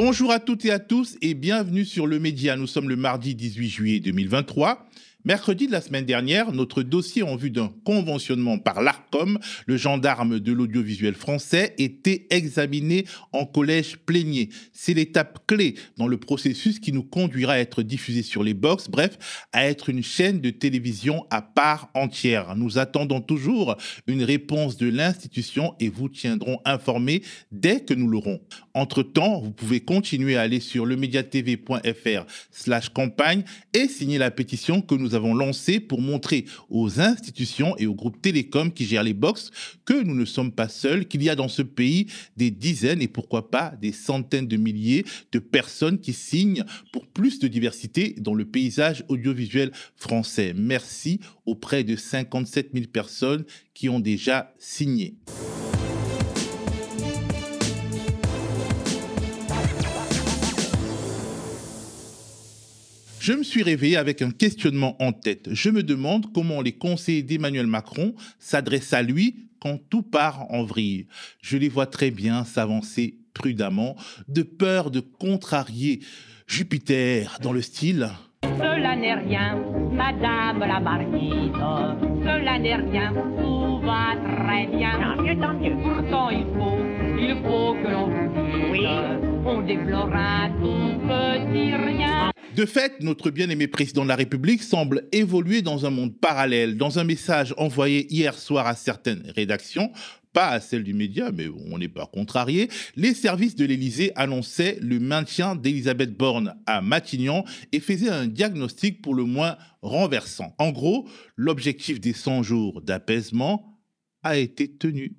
Bonjour à toutes et à tous et bienvenue sur le Média. Nous sommes le mardi 18 juillet 2023. Mercredi de la semaine dernière, notre dossier en vue d'un conventionnement par l'ARCOM, le gendarme de l'audiovisuel français, était examiné en collège plénier. C'est l'étape clé dans le processus qui nous conduira à être diffusé sur les box, bref, à être une chaîne de télévision à part entière. Nous attendons toujours une réponse de l'institution et vous tiendrons informés dès que nous l'aurons. Entre-temps, vous pouvez continuer à aller sur lemediatv.fr slash campagne et signer la pétition que nous nous avons lancé pour montrer aux institutions et aux groupes télécoms qui gèrent les box que nous ne sommes pas seuls, qu'il y a dans ce pays des dizaines et pourquoi pas des centaines de milliers de personnes qui signent pour plus de diversité dans le paysage audiovisuel français. Merci auprès de 57 000 personnes qui ont déjà signé. Je me suis réveillé avec un questionnement en tête. Je me demande comment les conseillers d'Emmanuel Macron s'adressent à lui quand tout part en vrille. Je les vois très bien s'avancer prudemment, de peur de contrarier Jupiter dans le style. Cela n'est rien, Madame la Marquise. Cela n'est rien, tout va très bien. Tant mieux, tant mieux. Pourtant, il faut, il faut que l'on vous Oui. On déplorera tout petit rien. De fait, notre bien-aimé président de la République semble évoluer dans un monde parallèle. Dans un message envoyé hier soir à certaines rédactions, pas à celle du média, mais on n'est pas contrarié, les services de l'Élysée annonçaient le maintien d'Elisabeth Borne à Matignon et faisaient un diagnostic pour le moins renversant. En gros, l'objectif des 100 jours d'apaisement a été tenu.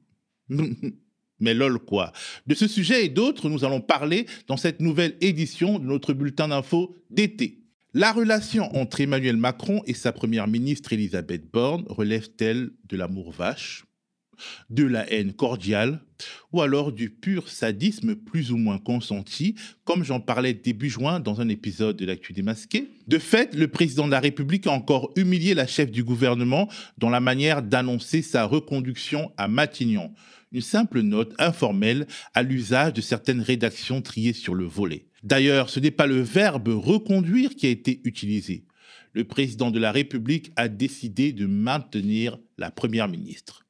Mais lol quoi. De ce sujet et d'autres, nous allons parler dans cette nouvelle édition de notre bulletin d'info d'été. La relation entre Emmanuel Macron et sa première ministre Elisabeth Borne relève-t-elle de l'amour vache, de la haine cordiale ou alors du pur sadisme plus ou moins consenti, comme j'en parlais début juin dans un épisode de l'actu démasqué? De fait, le président de la République a encore humilié la chef du gouvernement dans la manière d'annoncer sa reconduction à Matignon une simple note informelle à l'usage de certaines rédactions triées sur le volet. D'ailleurs, ce n'est pas le verbe reconduire qui a été utilisé. Le président de la République a décidé de maintenir la première ministre.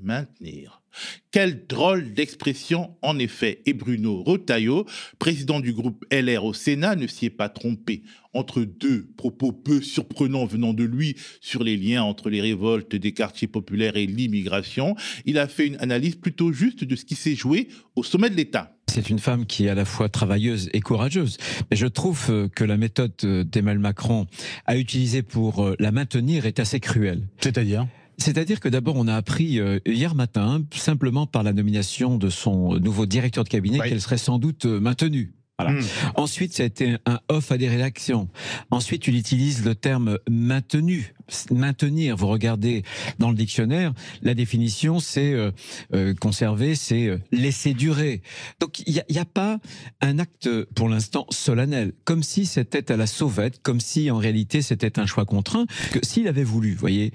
Maintenir. Quelle drôle d'expression en effet. Et Bruno Retailleau, président du groupe LR au Sénat, ne s'y est pas trompé. Entre deux propos peu surprenants venant de lui sur les liens entre les révoltes des quartiers populaires et l'immigration, il a fait une analyse plutôt juste de ce qui s'est joué au sommet de l'État. C'est une femme qui est à la fois travailleuse et courageuse. Mais je trouve euh, que la méthode euh, d'Emmanuel Macron a utilisée pour euh, la maintenir est assez cruelle. C'est-à-dire? C'est-à-dire que d'abord, on a appris euh, hier matin, simplement par la nomination de son nouveau directeur de cabinet, qu'elle serait sans doute euh, maintenue. Voilà. Hmm. Ensuite, ça a été un off à des rédactions. Ensuite, il utilise le terme maintenu maintenir, vous regardez dans le dictionnaire, la définition c'est euh, euh, conserver, c'est euh, laisser durer. Donc il n'y a, a, pas un acte pour l'instant solennel, comme si c'était à la sauvette, comme si en réalité c'était un choix contraint, que s'il avait voulu, voyez,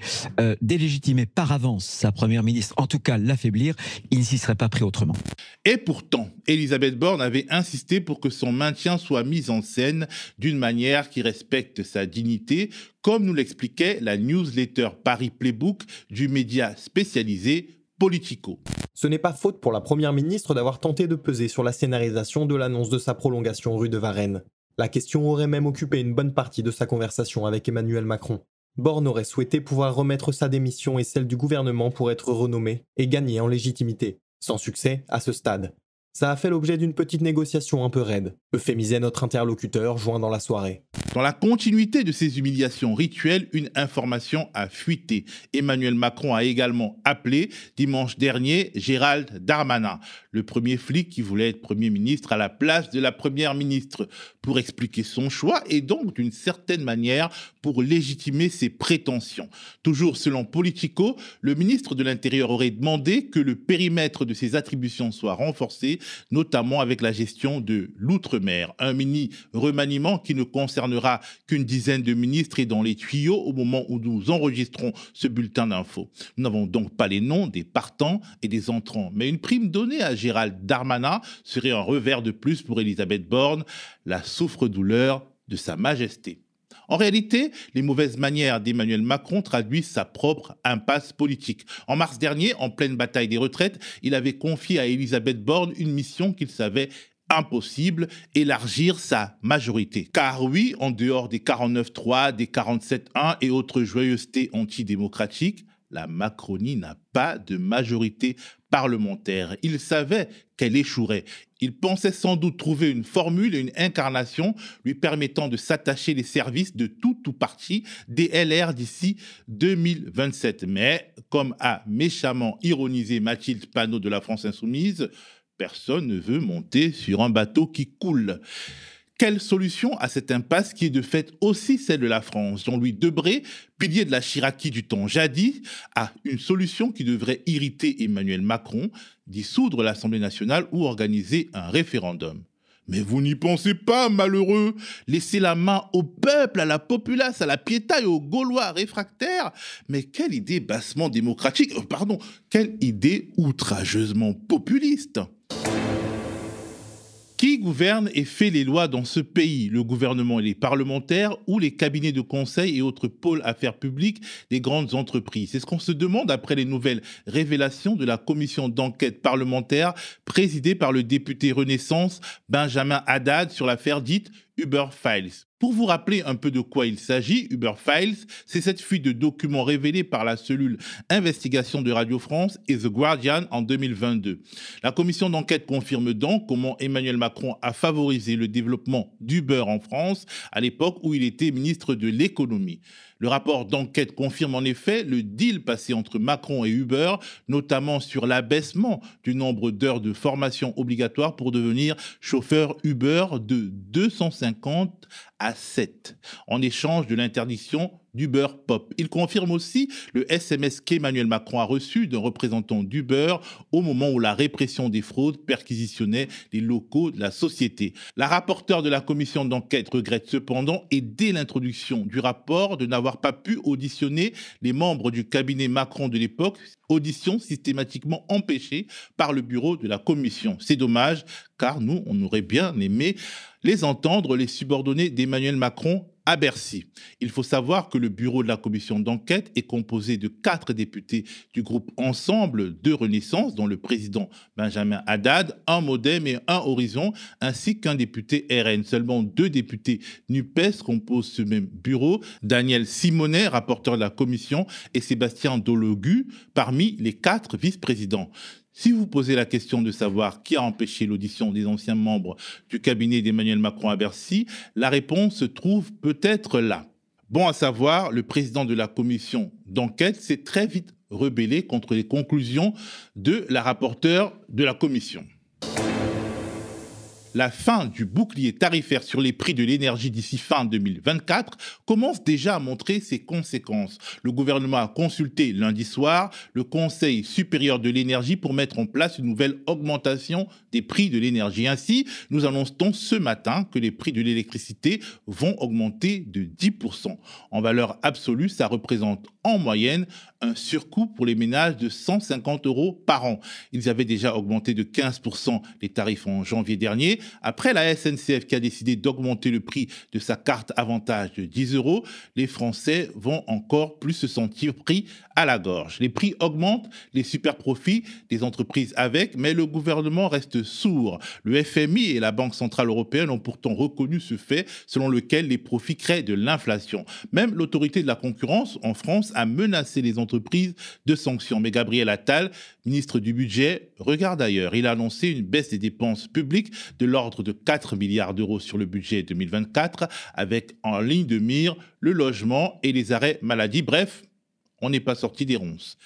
délégitimer par avance sa première ministre, en tout cas l'affaiblir, il ne s'y serait pas pris autrement. Et pourtant, Elisabeth Borne avait insisté pour que son maintien soit mis en scène d'une manière qui respecte sa dignité, comme nous l'expliquait la newsletter Paris Playbook du média spécialisé Politico. Ce n'est pas faute pour la Première ministre d'avoir tenté de peser sur la scénarisation de l'annonce de sa prolongation rue de Varennes. La question aurait même occupé une bonne partie de sa conversation avec Emmanuel Macron. Borne aurait souhaité pouvoir remettre sa démission et celle du gouvernement pour être renommé et gagner en légitimité. Sans succès à ce stade. Ça a fait l'objet d'une petite négociation un peu raide, euphémisait notre interlocuteur joint dans la soirée. Dans la continuité de ces humiliations rituelles, une information a fuité. Emmanuel Macron a également appelé dimanche dernier Gérald Darmanin, le premier flic qui voulait être Premier ministre à la place de la Première ministre, pour expliquer son choix et donc d'une certaine manière pour légitimer ses prétentions. Toujours selon Politico, le ministre de l'Intérieur aurait demandé que le périmètre de ses attributions soit renforcé notamment avec la gestion de Un mini remaniement qui ne concernera qu'une dizaine de ministres et dans les tuyaux au moment où nous enregistrons ce bulletin d'infos. Nous n'avons donc pas les noms des partants et des entrants, mais une prime donnée à Gérald Darmanin serait un revers de plus pour Elisabeth Borne, la souffre-douleur de Sa Majesté. En réalité, les mauvaises manières d'Emmanuel Macron traduisent sa propre impasse politique. En mars dernier, en pleine bataille des retraites, il avait confié à Elisabeth Borne une mission qu'il savait impossible, élargir sa majorité. Car oui, en dehors des 49-3, des 47-1 et autres joyeusetés antidémocratiques, la Macronie n'a pas de majorité parlementaire. Il savait qu'elle échouerait. Il pensait sans doute trouver une formule et une incarnation lui permettant de s'attacher les services de tout ou parti des LR d'ici 2027. Mais, comme a méchamment ironisé Mathilde Panot de la France Insoumise, personne ne veut monter sur un bateau qui coule. Quelle solution à cette impasse qui est de fait aussi celle de la France? Jean-Louis Debré, pilier de la Chiraki du temps jadis, a une solution qui devrait irriter Emmanuel Macron, dissoudre l'Assemblée nationale ou organiser un référendum. Mais vous n'y pensez pas, malheureux. Laissez la main au peuple, à la populace, à la piétaille, aux Gaulois réfractaires. Mais quelle idée bassement démocratique, euh, pardon, quelle idée outrageusement populiste. Qui gouverne et fait les lois dans ce pays? Le gouvernement et les parlementaires ou les cabinets de conseil et autres pôles affaires publiques des grandes entreprises? C'est ce qu'on se demande après les nouvelles révélations de la commission d'enquête parlementaire présidée par le député Renaissance Benjamin Haddad sur l'affaire dite Uber Files. Pour vous rappeler un peu de quoi il s'agit, Uber Files, c'est cette fuite de documents révélés par la cellule investigation de Radio France et The Guardian en 2022. La commission d'enquête confirme donc comment Emmanuel Macron a favorisé le développement d'Uber en France à l'époque où il était ministre de l'économie. Le rapport d'enquête confirme en effet le deal passé entre Macron et Uber, notamment sur l'abaissement du nombre d'heures de formation obligatoire pour devenir chauffeur Uber de 250 à 7, en échange de l'interdiction d'Uber Pop. Il confirme aussi le SMS qu'Emmanuel Macron a reçu d'un représentant d'Uber au moment où la répression des fraudes perquisitionnait les locaux de la société. La rapporteure de la commission d'enquête regrette cependant, et dès l'introduction du rapport, de n'avoir pas pu auditionner les membres du cabinet Macron de l'époque, audition systématiquement empêchée par le bureau de la commission. C'est dommage, car nous, on aurait bien aimé les entendre, les subordonnés d'Emmanuel Macron à Bercy. Il faut savoir que le bureau de la commission d'enquête est composé de quatre députés du groupe Ensemble de Renaissance, dont le président Benjamin Haddad, un Modem et un Horizon, ainsi qu'un député RN. Seulement deux députés NUPES composent ce même bureau, Daniel Simonet, rapporteur de la commission, et Sébastien Dologu, parmi les quatre vice-présidents. Si vous posez la question de savoir qui a empêché l'audition des anciens membres du cabinet d'Emmanuel Macron à Bercy, la réponse se trouve peut-être là. Bon à savoir, le président de la commission d'enquête s'est très vite rebellé contre les conclusions de la rapporteure de la commission la fin du bouclier tarifaire sur les prix de l'énergie d'ici fin 2024 commence déjà à montrer ses conséquences. Le gouvernement a consulté lundi soir le Conseil supérieur de l'énergie pour mettre en place une nouvelle augmentation des prix de l'énergie. Ainsi, nous annonçons ce matin que les prix de l'électricité vont augmenter de 10%. En valeur absolue, ça représente en moyenne un surcoût pour les ménages de 150 euros par an. Ils avaient déjà augmenté de 15% les tarifs en janvier dernier. Après la SNCF qui a décidé d'augmenter le prix de sa carte avantage de 10 euros, les Français vont encore plus se sentir pris à la gorge. Les prix augmentent, les super profits des entreprises avec, mais le gouvernement reste sourd. Le FMI et la Banque Centrale Européenne ont pourtant reconnu ce fait selon lequel les profits créent de l'inflation. Même l'autorité de la concurrence en France a menacé les de sanctions. Mais Gabriel Attal, ministre du Budget, regarde ailleurs. Il a annoncé une baisse des dépenses publiques de l'ordre de 4 milliards d'euros sur le budget 2024, avec en ligne de mire le logement et les arrêts maladie. Bref, on n'est pas sorti des ronces.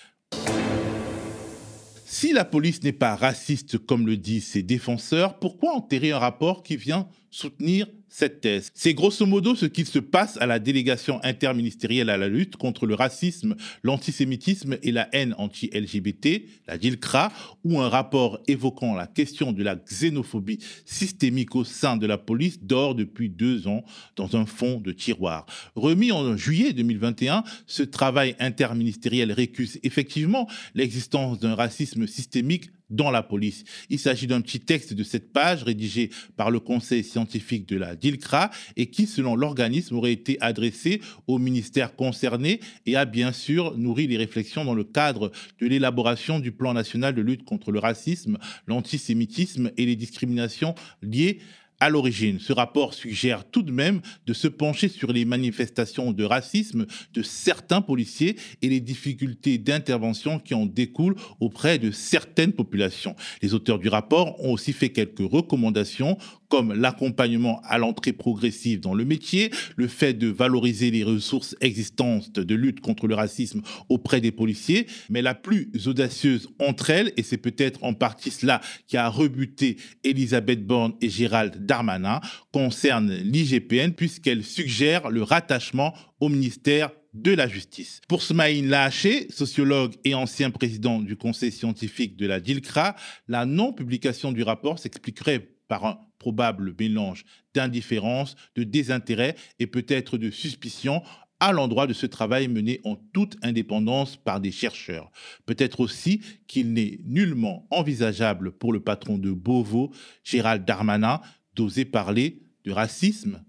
Si la police n'est pas raciste comme le disent ses défenseurs, pourquoi enterrer un rapport qui vient soutenir cette thèse. C'est grosso modo ce qu'il se passe à la délégation interministérielle à la lutte contre le racisme, l'antisémitisme et la haine anti-LGBT, la DILCRA, où un rapport évoquant la question de la xénophobie systémique au sein de la police dort depuis deux ans dans un fond de tiroir. Remis en juillet 2021, ce travail interministériel récuse effectivement l'existence d'un racisme systémique dans la police. Il s'agit d'un petit texte de cette page rédigé par le conseil scientifique de la DILCRA et qui, selon l'organisme, aurait été adressé au ministère concerné et a bien sûr nourri les réflexions dans le cadre de l'élaboration du plan national de lutte contre le racisme, l'antisémitisme et les discriminations liées à l'origine. Ce rapport suggère tout de même de se pencher sur les manifestations de racisme de certains policiers et les difficultés d'intervention qui en découlent auprès de certaines populations. Les auteurs du rapport ont aussi fait quelques recommandations comme l'accompagnement à l'entrée progressive dans le métier, le fait de valoriser les ressources existantes de lutte contre le racisme auprès des policiers, mais la plus audacieuse entre elles, et c'est peut-être en partie cela qui a rebuté Elisabeth Borne et Gérald Darmanin, concerne l'IGPN puisqu'elle suggère le rattachement au ministère de la justice. Pour Smaïn Lahaché, sociologue et ancien président du conseil scientifique de la DILCRA, la non-publication du rapport s'expliquerait par un probable mélange d'indifférence, de désintérêt et peut-être de suspicion à l'endroit de ce travail mené en toute indépendance par des chercheurs. Peut-être aussi qu'il n'est nullement envisageable pour le patron de Beauvau, Gérald Darmanin, d'oser parler de racisme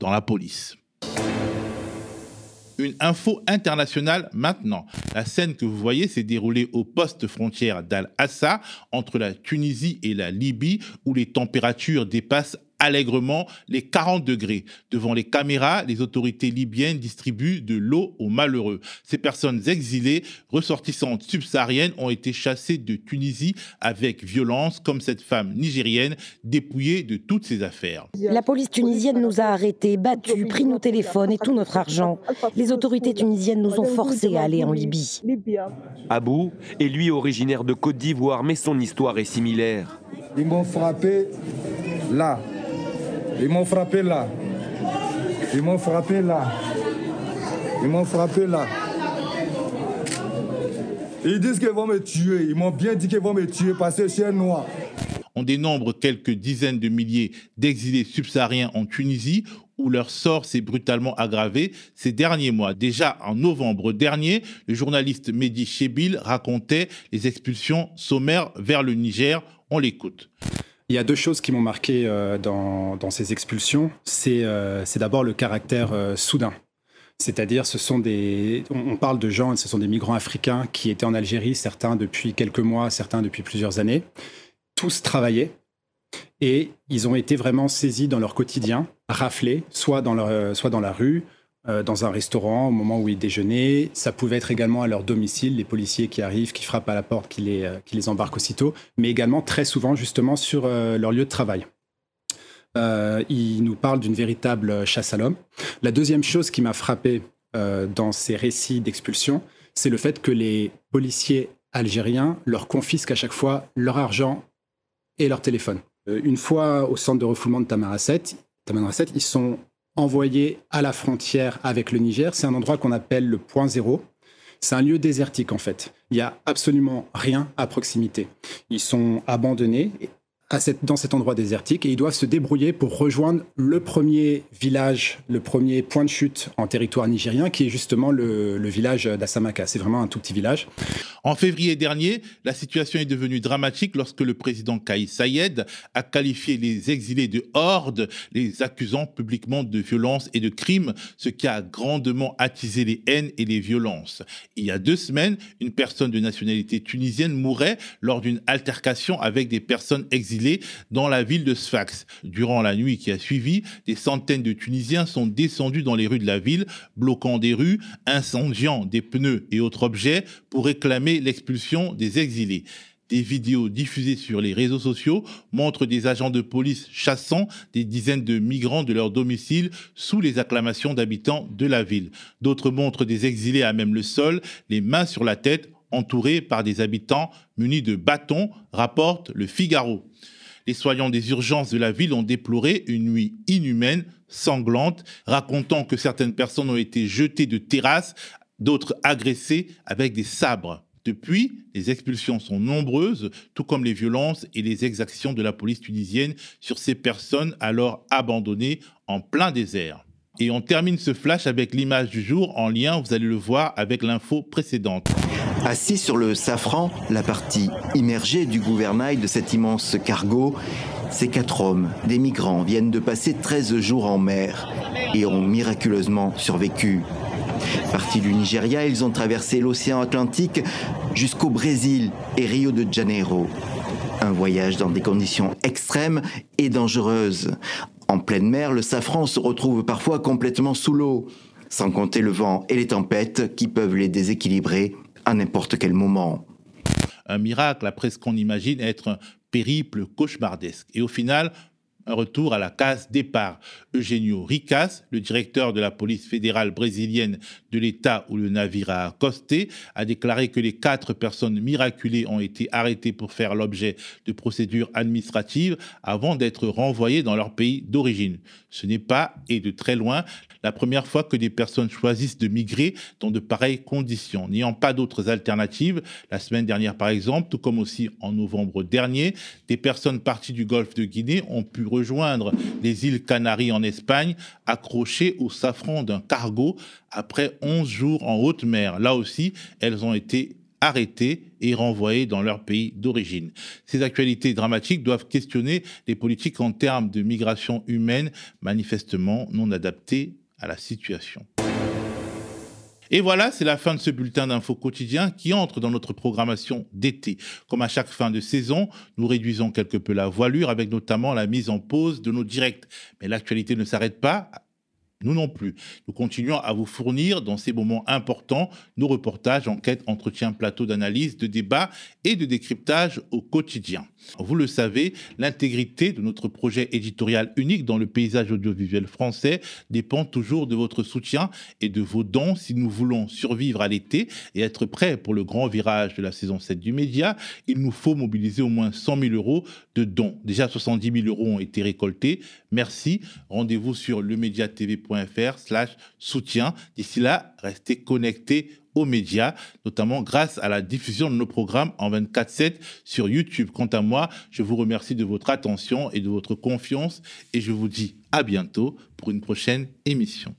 dans la police. Une info internationale maintenant. La scène que vous voyez s'est déroulée au poste frontière d'Al-Assa entre la Tunisie et la Libye où les températures dépassent allègrement les 40 degrés. Devant les caméras, les autorités libyennes distribuent de l'eau aux malheureux. Ces personnes exilées, ressortissantes subsahariennes, ont été chassées de Tunisie avec violence, comme cette femme nigérienne dépouillée de toutes ses affaires. La police tunisienne nous a arrêtés, battus, pris nos téléphones et tout notre argent. Les autorités tunisiennes nous ont forcés à aller en Libye. Abou est lui originaire de Côte d'Ivoire, mais son histoire est similaire. Ils m'ont frappé là, ils m'ont frappé là. Ils m'ont frappé là. Ils m'ont frappé là. Ils disent qu'ils vont me tuer. Ils m'ont bien dit qu'ils vont me tuer parce que je suis un noir. On dénombre quelques dizaines de milliers d'exilés subsahariens en Tunisie où leur sort s'est brutalement aggravé ces derniers mois. Déjà en novembre dernier, le journaliste Mehdi Chebil racontait les expulsions sommaires vers le Niger. On l'écoute. Il y a deux choses qui m'ont marqué euh, dans, ces expulsions. Euh, c'est d'abord le caractère euh, soudain. C'est-à-dire, ce sont des, on parle de gens, ce sont des migrants africains qui étaient en Algérie, certains depuis quelques mois, certains depuis plusieurs années. Tous travaillaient et ils ont été vraiment saisis dans leur quotidien, raflés, soit dans, leur, soit dans la rue, euh, dans un restaurant au moment où ils déjeunaient. Ça pouvait être également à leur domicile, les policiers qui arrivent, qui frappent à la porte, qui les, euh, qui les embarquent aussitôt, mais également très souvent justement sur euh, leur lieu de travail. ils nous parlent d'une véritable chasse à l'homme. La deuxième chose qui m'a frappé dans ces récits d'expulsion, c'est le fait que les policiers algériens leur confisquent à chaque fois leur argent et leur téléphone. Une fois au centre de refoulement de Tamarasset ils sont envoyé à la frontière avec le Niger. C'est un endroit qu'on appelle le point zéro. C'est un lieu désertique en fait. Il n'y a absolument rien à proximité. Ils sont abandonnés dans cet endroit désertique et ils doivent se débrouiller pour rejoindre le premier village, le premier point de chute en territoire nigérien qui est justement le, village d'Assamaka. C'est vraiment un tout petit village. En février dernier, la situation est devenue dramatique lorsque le président Kaïs Sayed a qualifié les exilés de horde, les accusant publiquement de violence et de crimes, ce qui a grandement attisé les haines et les violences. Il y a deux semaines, une personne de nationalité tunisienne mourait lors d'une altercation avec des personnes exilées dans la ville de Sfax. Durant la nuit qui a suivi, des centaines de Tunisiens sont descendus dans les rues de la ville, bloquant des rues, incendiant des pneus et autres objets pour réclamer l'expulsion des exilés. Des vidéos diffusées sur les réseaux sociaux montrent des agents de police chassant des dizaines de migrants de leur domicile sous les acclamations d'habitants de la ville. D'autres montrent des exilés à même le sol, les mains sur la tête, entourés par des habitants munis de bâtons, rapporte le Figaro. Les soignants des urgences de la ville ont déploré une nuit inhumaine, sanglante, racontant que certaines personnes ont été jetées de terrasses, d'autres agressées avec des sabres. Depuis, les expulsions sont nombreuses, tout comme les violences et les exactions de la police tunisienne sur ces personnes alors abandonnées en plein désert. Et on termine ce flash avec l'image du jour en lien, vous allez le voir, avec l'info précédente. Assis sur le safran, la partie immergée du gouvernail de cet immense cargo, ces quatre hommes, des migrants, viennent de passer 13 jours en mer et ont miraculeusement survécu. Partis du Nigeria, ils ont traversé l'océan Atlantique jusqu'au Brésil et Rio de Janeiro. Un voyage dans des conditions extrêmes et dangereuses. En pleine mer, le safran se retrouve parfois complètement sous l'eau, sans compter le vent et les tempêtes qui peuvent les déséquilibrer à n'importe quel moment. Un miracle après ce qu'on imagine être un périple cauchemardesque. Et au final, un retour à la case départ. Eugenio Ricas, le directeur de la police fédérale brésilienne de l'État où le navire a accosté, a déclaré que les quatre personnes miraculées ont été arrêtées pour faire l'objet de procédures administratives avant d'être renvoyées dans leur pays d'origine. Ce n'est pas, et de très loin, la première fois que des personnes choisissent de migrer dans de pareilles conditions. N'ayant pas d'autres alternatives, la semaine dernière par exemple, tout comme aussi en novembre dernier, des personnes parties du golfe de Guinée ont pu rejoindre les îles Canaries en Espagne, accrochées au safran d'un cargo après 11 jours en haute mer. Là aussi, elles ont été arrêtées et renvoyées dans leur pays d'origine. Ces actualités dramatiques doivent questionner les politiques en termes de migration humaine manifestement non adaptées à la situation. Et voilà, c'est la fin de ce bulletin d'info quotidien qui entre dans notre programmation d'été. Comme à chaque fin de saison, nous réduisons quelque peu la voilure avec notamment la mise en pause de nos directs. Mais l'actualité ne s'arrête pas nous non plus. Nous continuons à vous fournir dans ces moments importants nos reportages, enquêtes, entretiens, plateaux d'analyse, de débat et de décryptage au quotidien. Vous le savez, l'intégrité de notre projet éditorial unique dans le paysage audiovisuel français dépend toujours de votre soutien et de vos dons si nous voulons survivre à l'été et être prêts pour le grand virage de la saison 7 du média. Il nous faut mobiliser au moins 100 000 euros de dons. Déjà 70 000 euros ont été récoltés. Merci. Rendez-vous sur lemediatv.fr slash soutien. D'ici là, restez connectés aux médias, notamment grâce à la diffusion de nos programmes en 24-7 sur YouTube. Quant à moi, je vous remercie de votre attention et de votre confiance et je vous dis à bientôt pour une prochaine émission.